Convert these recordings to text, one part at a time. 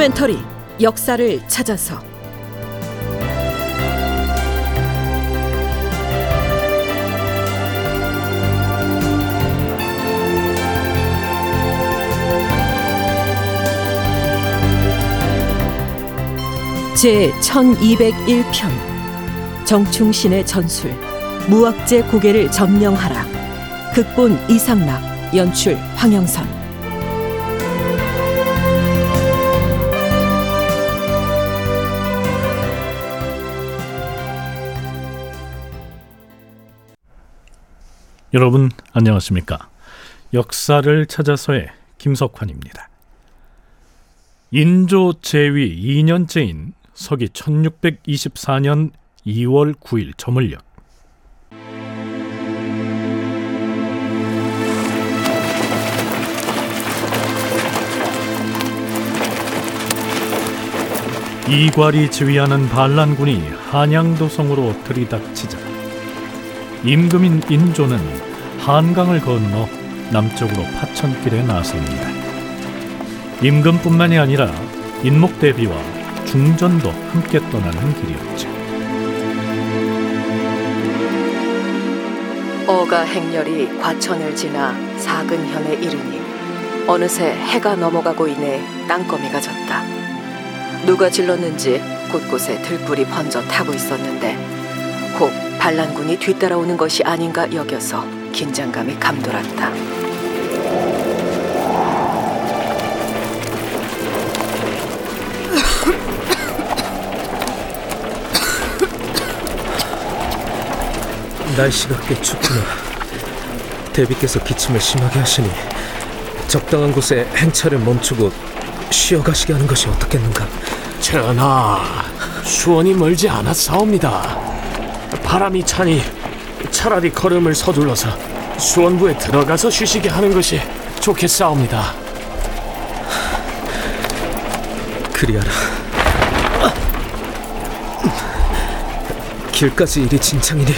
다큐멘터리 역사를 찾아서. 제 1201편 정충신의 전술 무학제 고개를 점령하라. 극본 이상락 연출 황영선 여러분 안녕하십니까? 역사를 찾아서의 김석환입니다. 인조 제위 2년째인 서기 1624년 2월 9일 저물녘 이괄이 지휘하는 반란군이 한양도성으로 들이닥치자 임금인 인조는 한강을 건너 남쪽으로 파천길에 나섭니다. 임금뿐만이 아니라 인목대비와 중전도 함께 떠나는 길이었죠. 어가 행렬이 과천을 지나 사근현에 이르니 어느새 해가 넘어가고 이내 땅거미가 졌다. 누가 질렀는지 곳곳에 들불이 번져 타고 있었는데 혹 반란군이 뒤따라오는 것이 아닌가 여겨서 긴장감이 감돌았다. 날씨가 꽤 춥구나. 대비께서 기침을 심하게 하시니 적당한 곳에 행차를 멈추고 쉬어가시게 하는 것이 어떻겠는가? 전하, 수원이 멀지 않았사옵니다. 바람이 차니 차라리 걸음을 서둘러서 수원부에 들어가서 쉬시게 하는 것이 좋겠사옵니다. 그리하라. 길까지 일이 진창이니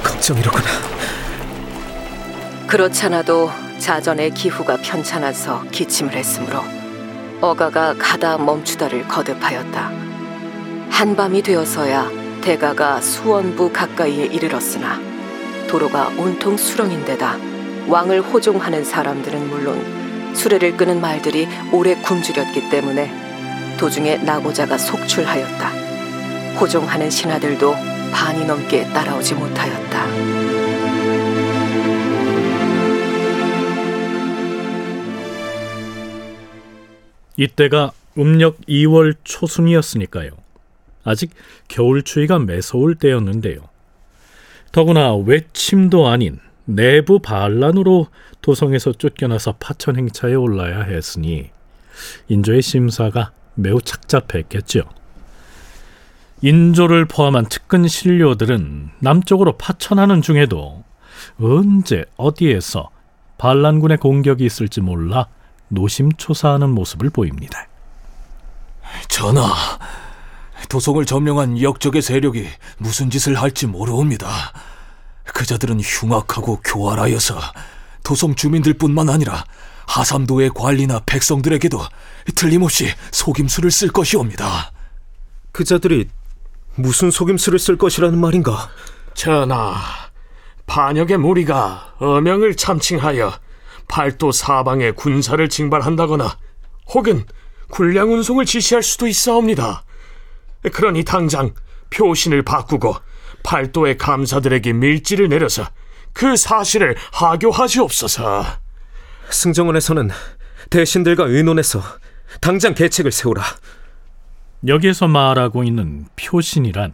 걱정이로구나. 그렇잖아도 자전의 기후가 편찮아서 기침을 했으므로 어가가 가다 멈추다를 거듭하였다. 한밤이 되어서야 대가가 수원부 가까이에 이르렀으나 도로가 온통 수렁인데다 왕을 호종하는 사람들은 물론 수레를 끄는 말들이 오래 굶주렸기 때문에 도중에 나고자가 속출하였다. 호종하는 신하들도 반이 넘게 따라오지 못하였다. 이때가 음력 2월 초순이었으니까요. 아직 겨울 추위가 매서울 때였는데요. 더구나 외침도 아닌 내부 반란으로 도성에서 쫓겨나서 파천 행차에 올라야 했으니 인조의 심사가 매우 착잡했겠죠. 인조를 포함한 측근 신료들은 남쪽으로 파천하는 중에도 언제 어디에서 반란군의 공격이 있을지 몰라 노심초사하는 모습을 보입니다. 전하, 도성을 점령한 역적의 세력이 무슨 짓을 할지 모르옵니다. 그자들은 흉악하고 교활하여서 도성 주민들뿐만 아니라 하삼도의 관리나 백성들에게도 틀림없이 속임수를 쓸 것이옵니다. 그자들이 무슨 속임수를 쓸 것이라는 말인가? 전하, 반역의 무리가 어명을 참칭하여 팔도 사방에 군사를 징발한다거나 혹은 군량 운송을 지시할 수도 있사옵니다. 그러니 당장 표신을 바꾸고 팔도의 감사들에게 밀지를 내려서 그 사실을 하교하시옵소서. 승정원에서는 대신들과 의논해서 당장 계책을 세우라. 여기에서 말하고 있는 표신이란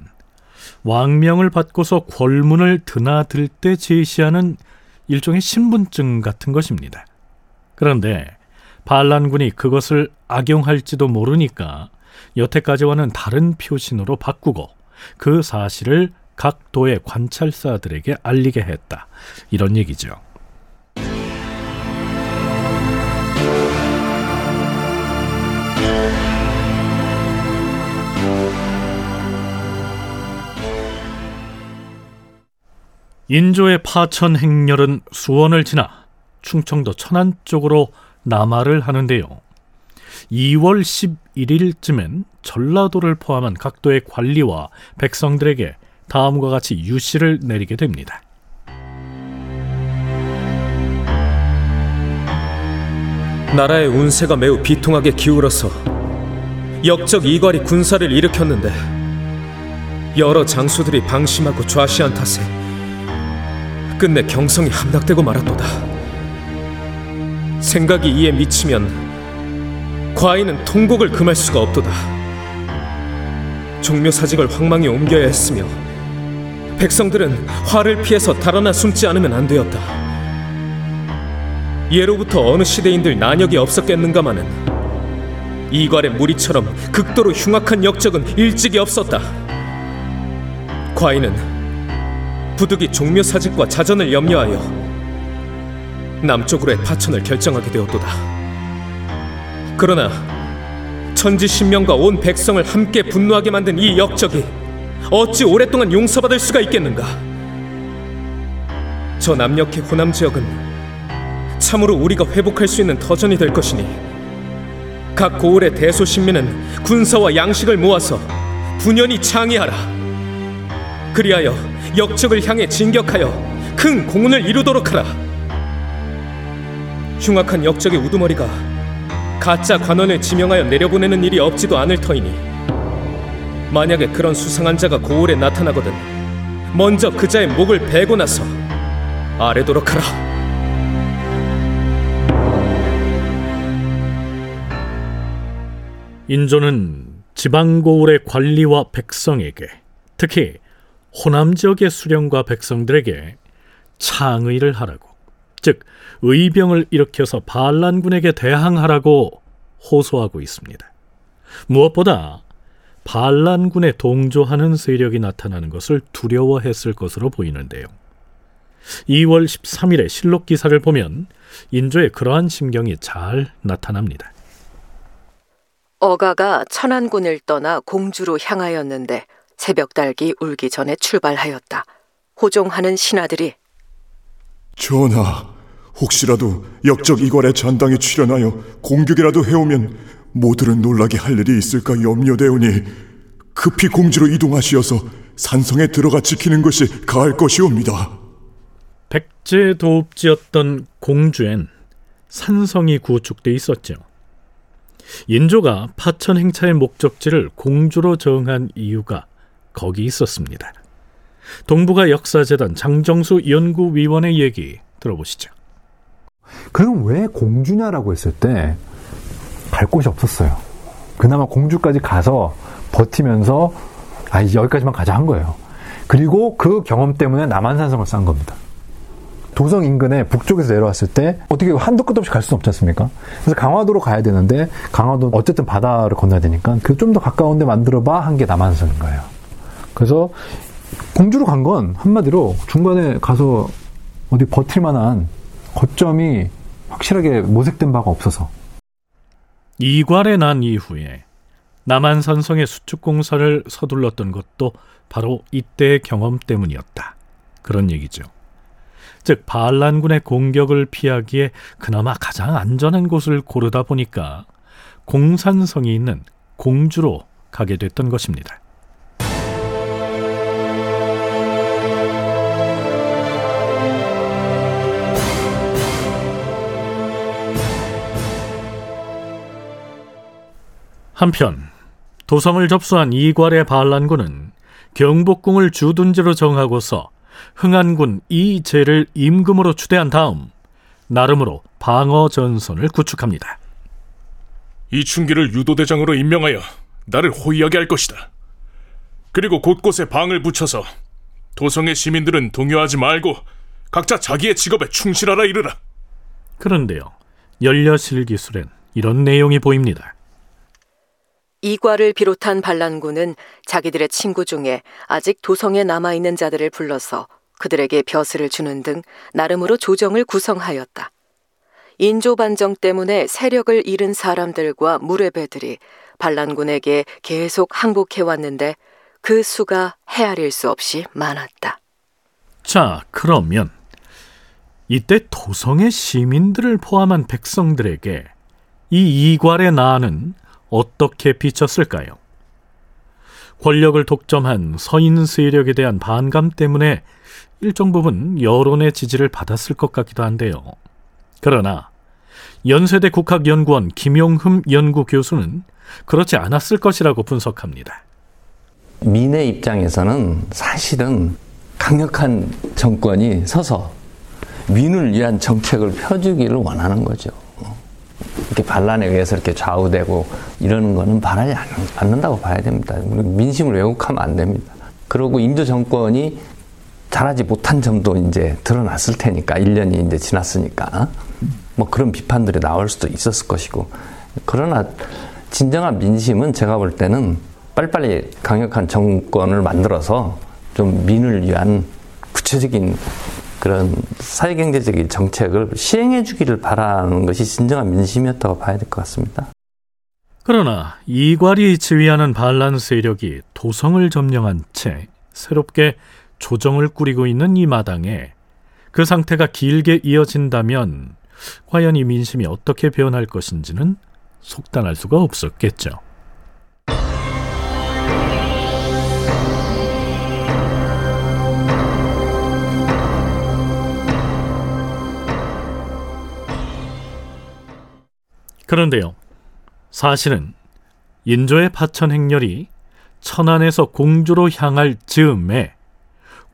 왕명을 받고서 궐문을 드나들 때 제시하는 일종의 신분증 같은 것입니다. 그런데 반란군이 그것을 악용할지도 모르니까 여태까지와는 다른 표신으로 바꾸고 그 사실을 각 도의 관찰사들에게 알리게 했다. 이런 얘기죠. 인조의 파천 행렬은 수원을 지나 충청도 천안 쪽으로 남하를 하는데요. 2월 11일쯤엔 전라도를 포함한 각도의 관리와 백성들에게 다음과 같이 유시를 내리게 됩니다. 나라의 운세가 매우 비통하게 기울어서 역적 이괄이 군사를 일으켰는데 여러 장수들이 방심하고 좌시한 탓에 끝내 경성이 함락되고 말았도다. 생각이 이에 미치면 과인은 통곡을 금할 수가 없도다. 종묘사직을 황망히 옮겨야 했으며 백성들은 화를 피해서 달아나 숨지 않으면 안 되었다. 예로부터 어느 시대인들 난역이 없었겠는가마는 이괄의 무리처럼 극도로 흉악한 역적은 일찍이 없었다. 과인은 부득이 종묘사직과 자전을 염려하여 남쪽으로의 파천을 결정하게 되었도다. 그러나 천지 신명과 온 백성을 함께 분노하게 만든 이 역적이 어찌 오랫동안 용서받을 수가 있겠는가? 저 남녘의 호남 지역은 참으로 우리가 회복할 수 있는 터전이 될 것이니 각 고을의 대소 신민은 군사와 양식을 모아서 분연히 창의하라. 그리하여 역적을 향해 진격하여 큰 공훈을 이루도록 하라. 흉악한 역적의 우두머리가 가짜 관원을 지명하여 내려보내는 일이 없지도 않을 터이니 만약에 그런 수상한 자가 고을에 나타나거든 먼저 그 자의 목을 베고 나서 아래도록 하라. 인조는 지방 고을의 관리와 백성에게 특히 호남 지역의 수령과 백성들에게 창의를 하라고 즉 의병을 일으켜서 반란군에게 대항하라고 호소하고 있습니다. 무엇보다 반란군에 동조하는 세력이 나타나는 것을 두려워했을 것으로 보이는데요. 2월 13일의 실록 기사를 보면 인조의 그러한 심경이 잘 나타납니다. 어가가 천안군을 떠나 공주로 향하였는데 새벽 달기 울기 전에 출발하였다. 호종하는 신하들이 전하, 혹시라도 역적 이괄의 잔당에 출연하여 공격이라도 해오면 모두를 놀라게 할 일이 있을까 염려되오니 급히 공주로 이동하시어서 산성에 들어가 지키는 것이 가할 것이옵니다. 백제 도읍지였던 공주엔 산성이 구축돼 있었죠. 인조가 파천 행차의 목적지를 공주로 정한 이유가 거기 있었습니다. 동북아 역사재단 장정수 연구위원의 얘기 들어보시죠. 그럼 왜 공주냐라고 했을 때 갈 곳이 없었어요. 그나마 공주까지 가서 버티면서 아 이제 여기까지만 가자 한 거예요. 그리고 그 경험 때문에 남한산성을 쌓은 겁니다. 도성 인근에 북쪽에서 내려왔을 때 어떻게 한도 끝 없이 갈 수는 없지 않습니까? 그래서 강화도로 가야 되는데 강화도 어쨌든 바다를 건너야 되니까 그 좀 더 가까운 데 만들어봐 한 게 남한산성인 거예요. 그래서 공주로 간 건 한마디로 중간에 가서 어디 버틸 만한 거점이 확실하게 모색된 바가 없어서 이괄에 난 이후에 남한산성의 수축 공사를 서둘렀던 것도 바로 이때의 경험 때문이었다. 그런 얘기죠. 즉 반란군의 공격을 피하기에 그나마 가장 안전한 곳을 고르다 보니까 공산성이 있는 공주로 가게 됐던 것입니다. 한편 도성을 접수한 이괄의 반란군은 경복궁을 주둔지로 정하고서 흥안군 이재를 임금으로 추대한 다음 나름으로 방어 전선을 구축합니다. 이충기를 유도대장으로 임명하여 나를 호위하게 할 것이다. 그리고 곳곳에 방을 붙여서 도성의 시민들은 동요하지 말고 각자 자기의 직업에 충실하라 이르라. 그런데요, 연려실 기술엔 이런 내용이 보입니다. 이과를 비롯한 반란군은 자기들의 친구 중에 아직 도성에 남아있는 자들을 불러서 그들에게 벼슬을 주는 등 나름으로 조정을 구성하였다. 인조반정 때문에 세력을 잃은 사람들과 무례배들이 반란군에게 계속 항복해왔는데 그 수가 헤아릴 수 없이 많았다. 자, 그러면 이때 도성의 시민들을 포함한 백성들에게 이 이괄의 난은 어떻게 비쳤을까요? 권력을 독점한 서인 세력에 대한 반감 때문에 일정 부분 여론의 지지를 받았을 것 같기도 한데요. 그러나 연세대 국학연구원 김용흠 연구 교수는 그렇지 않았을 것이라고 분석합니다. 민의 입장에서는 사실은 강력한 정권이 서서 민을 위한 정책을 펴주기를 원하는 거죠. 이렇게 반란에 의해서 이렇게 좌우되고 이러는 거는 바라지 않는다고 봐야 됩니다. 민심을 왜곡하면 안 됩니다. 그리고 인도 정권이 잘하지 못한 점도 이제 드러났을 테니까 1년이 이제 지났으니까 뭐 그런 비판들이 나올 수도 있었을 것이고 그러나 진정한 민심은 제가 볼 때는 빨리빨리 강력한 정권을 만들어서 좀 민을 위한 구체적인 그런 사회경제적인 정책을 시행해 주기를 바라는 것이 진정한 민심이었다고 봐야 될 것 같습니다. 그러나 이괄이 지휘하는 반란 세력이 도성을 점령한 채 새롭게 조정을 꾸리고 있는 이 마당에 그 상태가 길게 이어진다면 과연 이 민심이 어떻게 변할 것인지는 속단할 수가 없었겠죠. 그런데요, 사실은 인조의 파천 행렬이 천안에서 공주로 향할 즈음에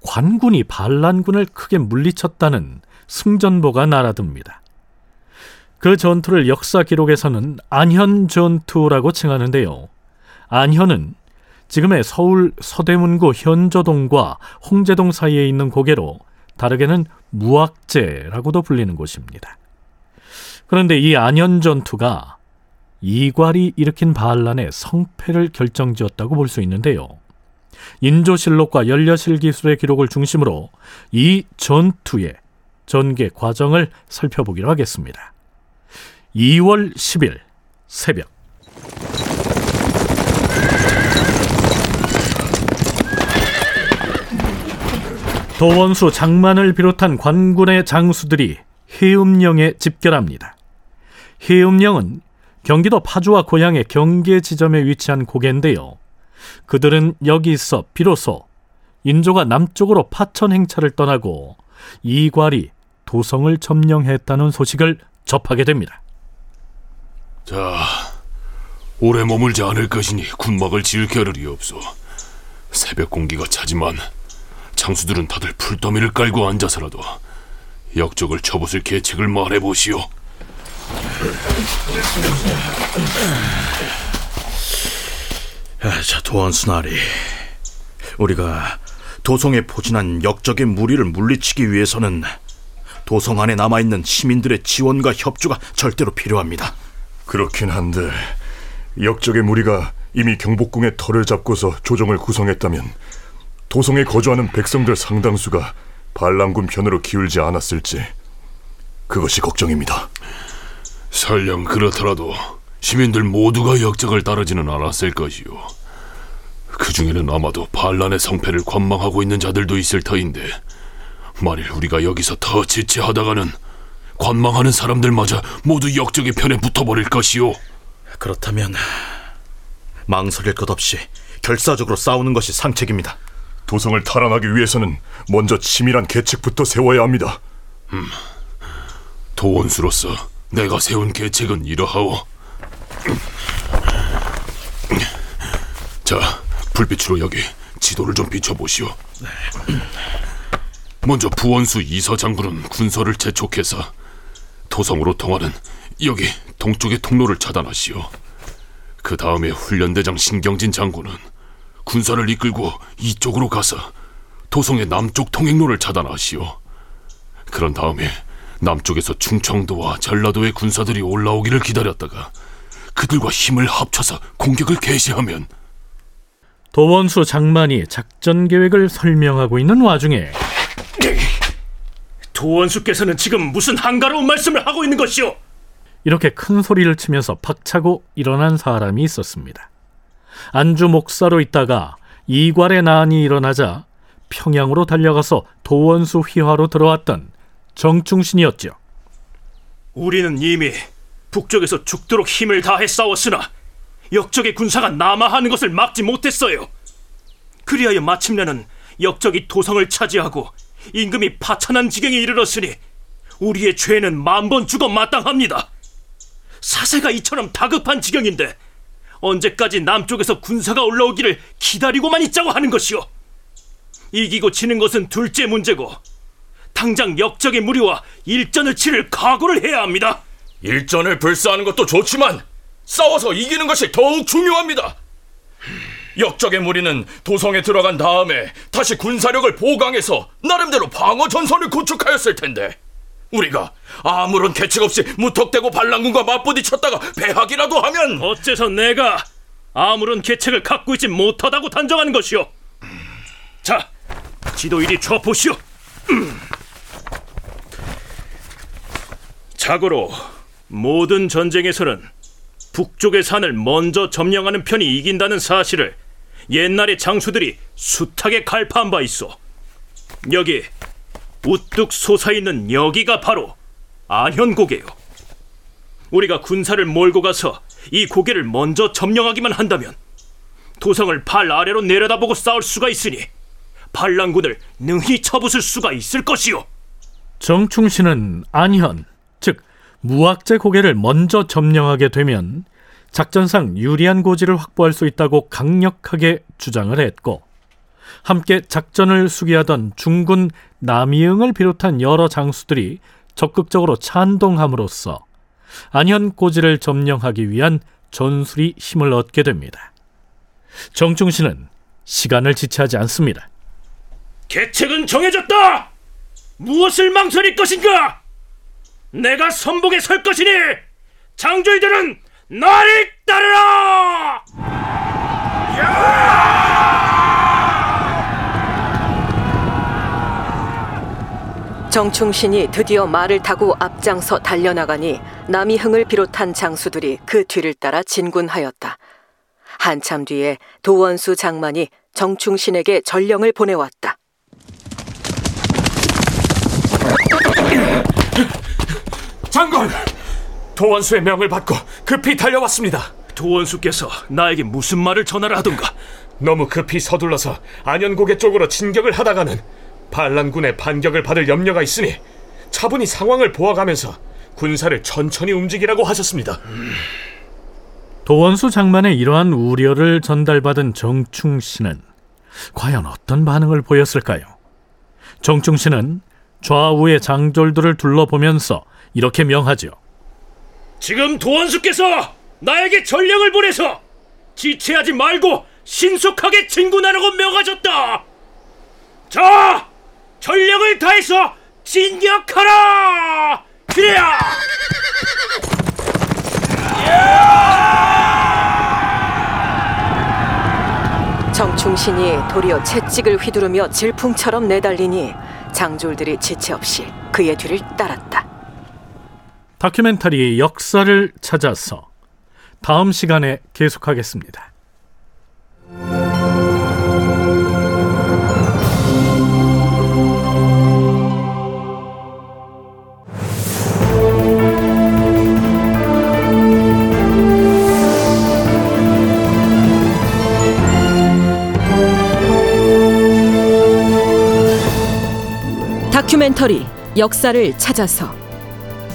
관군이 반란군을 크게 물리쳤다는 승전보가 날아듭니다. 그 전투를 역사 기록에서는 안현 전투라고 칭하는데요. 안현은 지금의 서울 서대문구 현저동과 홍제동 사이에 있는 고개로 다르게는 무악제라고도 불리는 곳입니다. 그런데 이 안현 전투가 이괄이 일으킨 반란의 성패를 결정지었다고 볼 수 있는데요. 인조실록과 연려실 기술의 기록을 중심으로 이 전투의 전개 과정을 살펴보기로 하겠습니다. 2월 10일 새벽 도원수 장만을 비롯한 관군의 장수들이 해음령에 집결합니다. 해음령은 경기도 파주와 고향의 경계 지점에 위치한 고개인데요. 그들은 여기서 비로소 인조가 남쪽으로 파천 행차를 떠나고 이괄이 도성을 점령했다는 소식을 접하게 됩니다. 자, 오래 머물지 않을 것이니 군막을 지을 겨를이 없소. 새벽 공기가 차지만 장수들은 다들 풀더미를 깔고 앉아서라도 역적을 쳐부술 계책을 말해보시오. 자, 도원수나리. 우리가 도성에 포진한 역적의 무리를 물리치기 위해서는 도성 안에 남아있는 시민들의 지원과 협조가 절대로 필요합니다. 그렇긴 한데 역적의 무리가 이미 경복궁의 털을 잡고서 조정을 구성했다면 도성에 거주하는 백성들 상당수가 반란군 편으로 기울지 않았을지 그것이 걱정입니다. 설령 그렇더라도 시민들 모두가 역적을 따르지는 않았을 것이요. 그 중에는 아마도 반란의 성패를 관망하고 있는 자들도 있을 터인데 만일 우리가 여기서 더 지체하다가는 관망하는 사람들마저 모두 역적의 편에 붙어버릴 것이요. 그렇다면 망설일 것 없이 결사적으로 싸우는 것이 상책입니다. 도성을 탈환하기 위해서는 먼저 치밀한 계책부터 세워야 합니다. 음, 도원수로서 내가 세운 계책은 이러하오. 자, 불빛으로 여기 지도를 좀 비춰보시오. 먼저 부원수 이서 장군은 군서를 재촉해서 도성으로 통하는 여기 동쪽의 통로를 차단하시오. 그 다음에 훈련대장 신경진 장군은 군사를 이끌고 이쪽으로 가서 도성의 남쪽 통행로를 차단하시오. 그런 다음에 남쪽에서 충청도와 전라도의 군사들이 올라오기를 기다렸다가 그들과 힘을 합쳐서 공격을 개시하면 도원수 장만이 작전 계획을 설명하고 있는 와중에 도원수께서는 지금 무슨 한가로운 말씀을 하고 있는 것이오? 이렇게 큰 소리를 치면서 박차고 일어난 사람이 있었습니다. 안주 목사로 있다가 이괄의 난이 일어나자 평양으로 달려가서 도원수 휘하로 들어왔던 정충신이었죠. 우리는 이미 북쪽에서 죽도록 힘을 다해 싸웠으나 역적의 군사가 남하하는 것을 막지 못했어요. 그리하여 마침내는 역적이 도성을 차지하고 임금이 파천한 지경에 이르렀으니 우리의 죄는 만번 죽어 마땅합니다. 사세가 이처럼 다급한 지경인데 언제까지 남쪽에서 군사가 올라오기를 기다리고만 있자고 하는 것이오. 이기고 지는 것은 둘째 문제고 당장 역적의 무리와 일전을 치를 각오를 해야 합니다. 일전을 불사하는 것도 좋지만 싸워서 이기는 것이 더욱 중요합니다. 역적의 무리는 도성에 들어간 다음에 다시 군사력을 보강해서 나름대로 방어 전선을 구축하였을 텐데 우리가 아무런 계책 없이 무턱대고 반란군과 맞부딪혔다가 패하기라도 하면 어째서 내가 아무런 계책을 갖고 있지 못하다고 단정하는 것이오? 자, 지도 이리 쳐보시오. 음. 자고로 모든 전쟁에서는 북쪽의 산을 먼저 점령하는 편이 이긴다는 사실을 옛날의 장수들이 숱하게 갈파한 바 있어. 여기 우뚝 솟아있는 여기가 바로 안현고개요. 우리가 군사를 몰고 가서 이 고개를 먼저 점령하기만 한다면 도성을 발 아래로 내려다보고 싸울 수가 있으니 반란군을 능히 쳐부술 수가 있을 것이오. 정충신은 안현, 즉 무악제 고개를 먼저 점령하게 되면 작전상 유리한 고지를 확보할 수 있다고 강력하게 주장을 했고 함께 작전을 수기하던 중군 남이응을 비롯한 여러 장수들이 적극적으로 찬동함으로써 안현 고지를 점령하기 위한 전술이 힘을 얻게 됩니다. 정충신은 시간을 지체하지 않습니다. 계책은 정해졌다. 무엇을 망설일 것인가? 내가 선봉에 설 것이니 장조이들은 나를 따르라! 정충신이 드디어 말을 타고 앞장서 달려나가니 남이흥을 비롯한 장수들이 그 뒤를 따라 진군하였다. 한참 뒤에 도원수 장만이 정충신에게 전령을 보내왔다. 장군! 도원수의 명을 받고 급히 달려왔습니다. 도원수께서 나에게 무슨 말을 전하라 하던가? 너무 급히 서둘러서 안현고개 쪽으로 진격을 하다가는 반란군의 반격을 받을 염려가 있으니 차분히 상황을 보아가면서 군사를 천천히 움직이라고 하셨습니다. 도원수 장만의 이러한 우려를 전달받은 정충신은 과연 어떤 반응을 보였을까요? 정충신은 좌우의 장졸들을 둘러보면서 이렇게 명하죠. 지금 도원수께서 나에게 전령을 보내서 지체하지 말고 신속하게 진군하라고 명하셨다. 자, 전력을 다해서 진격하라! 그래야! 정충신이 도리어 채찍을 휘두르며 질풍처럼 내달리니 장졸들이 지체 없이 그의 뒤를 따랐다. 다큐멘터리 역사를 찾아서 다음 시간에 계속하겠습니다. 다큐멘터리 역사를 찾아서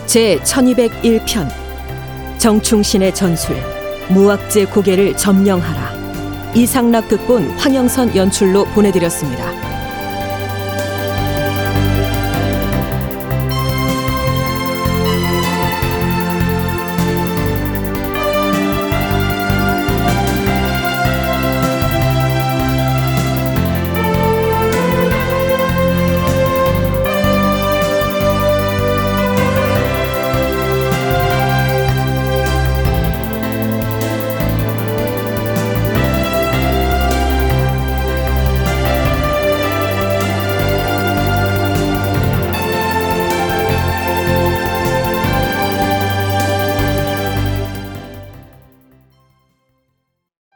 제 1201편 정충신의 전술 무악제 고개를 점령하라 이상락 극본 황영선 연출로 보내드렸습니다.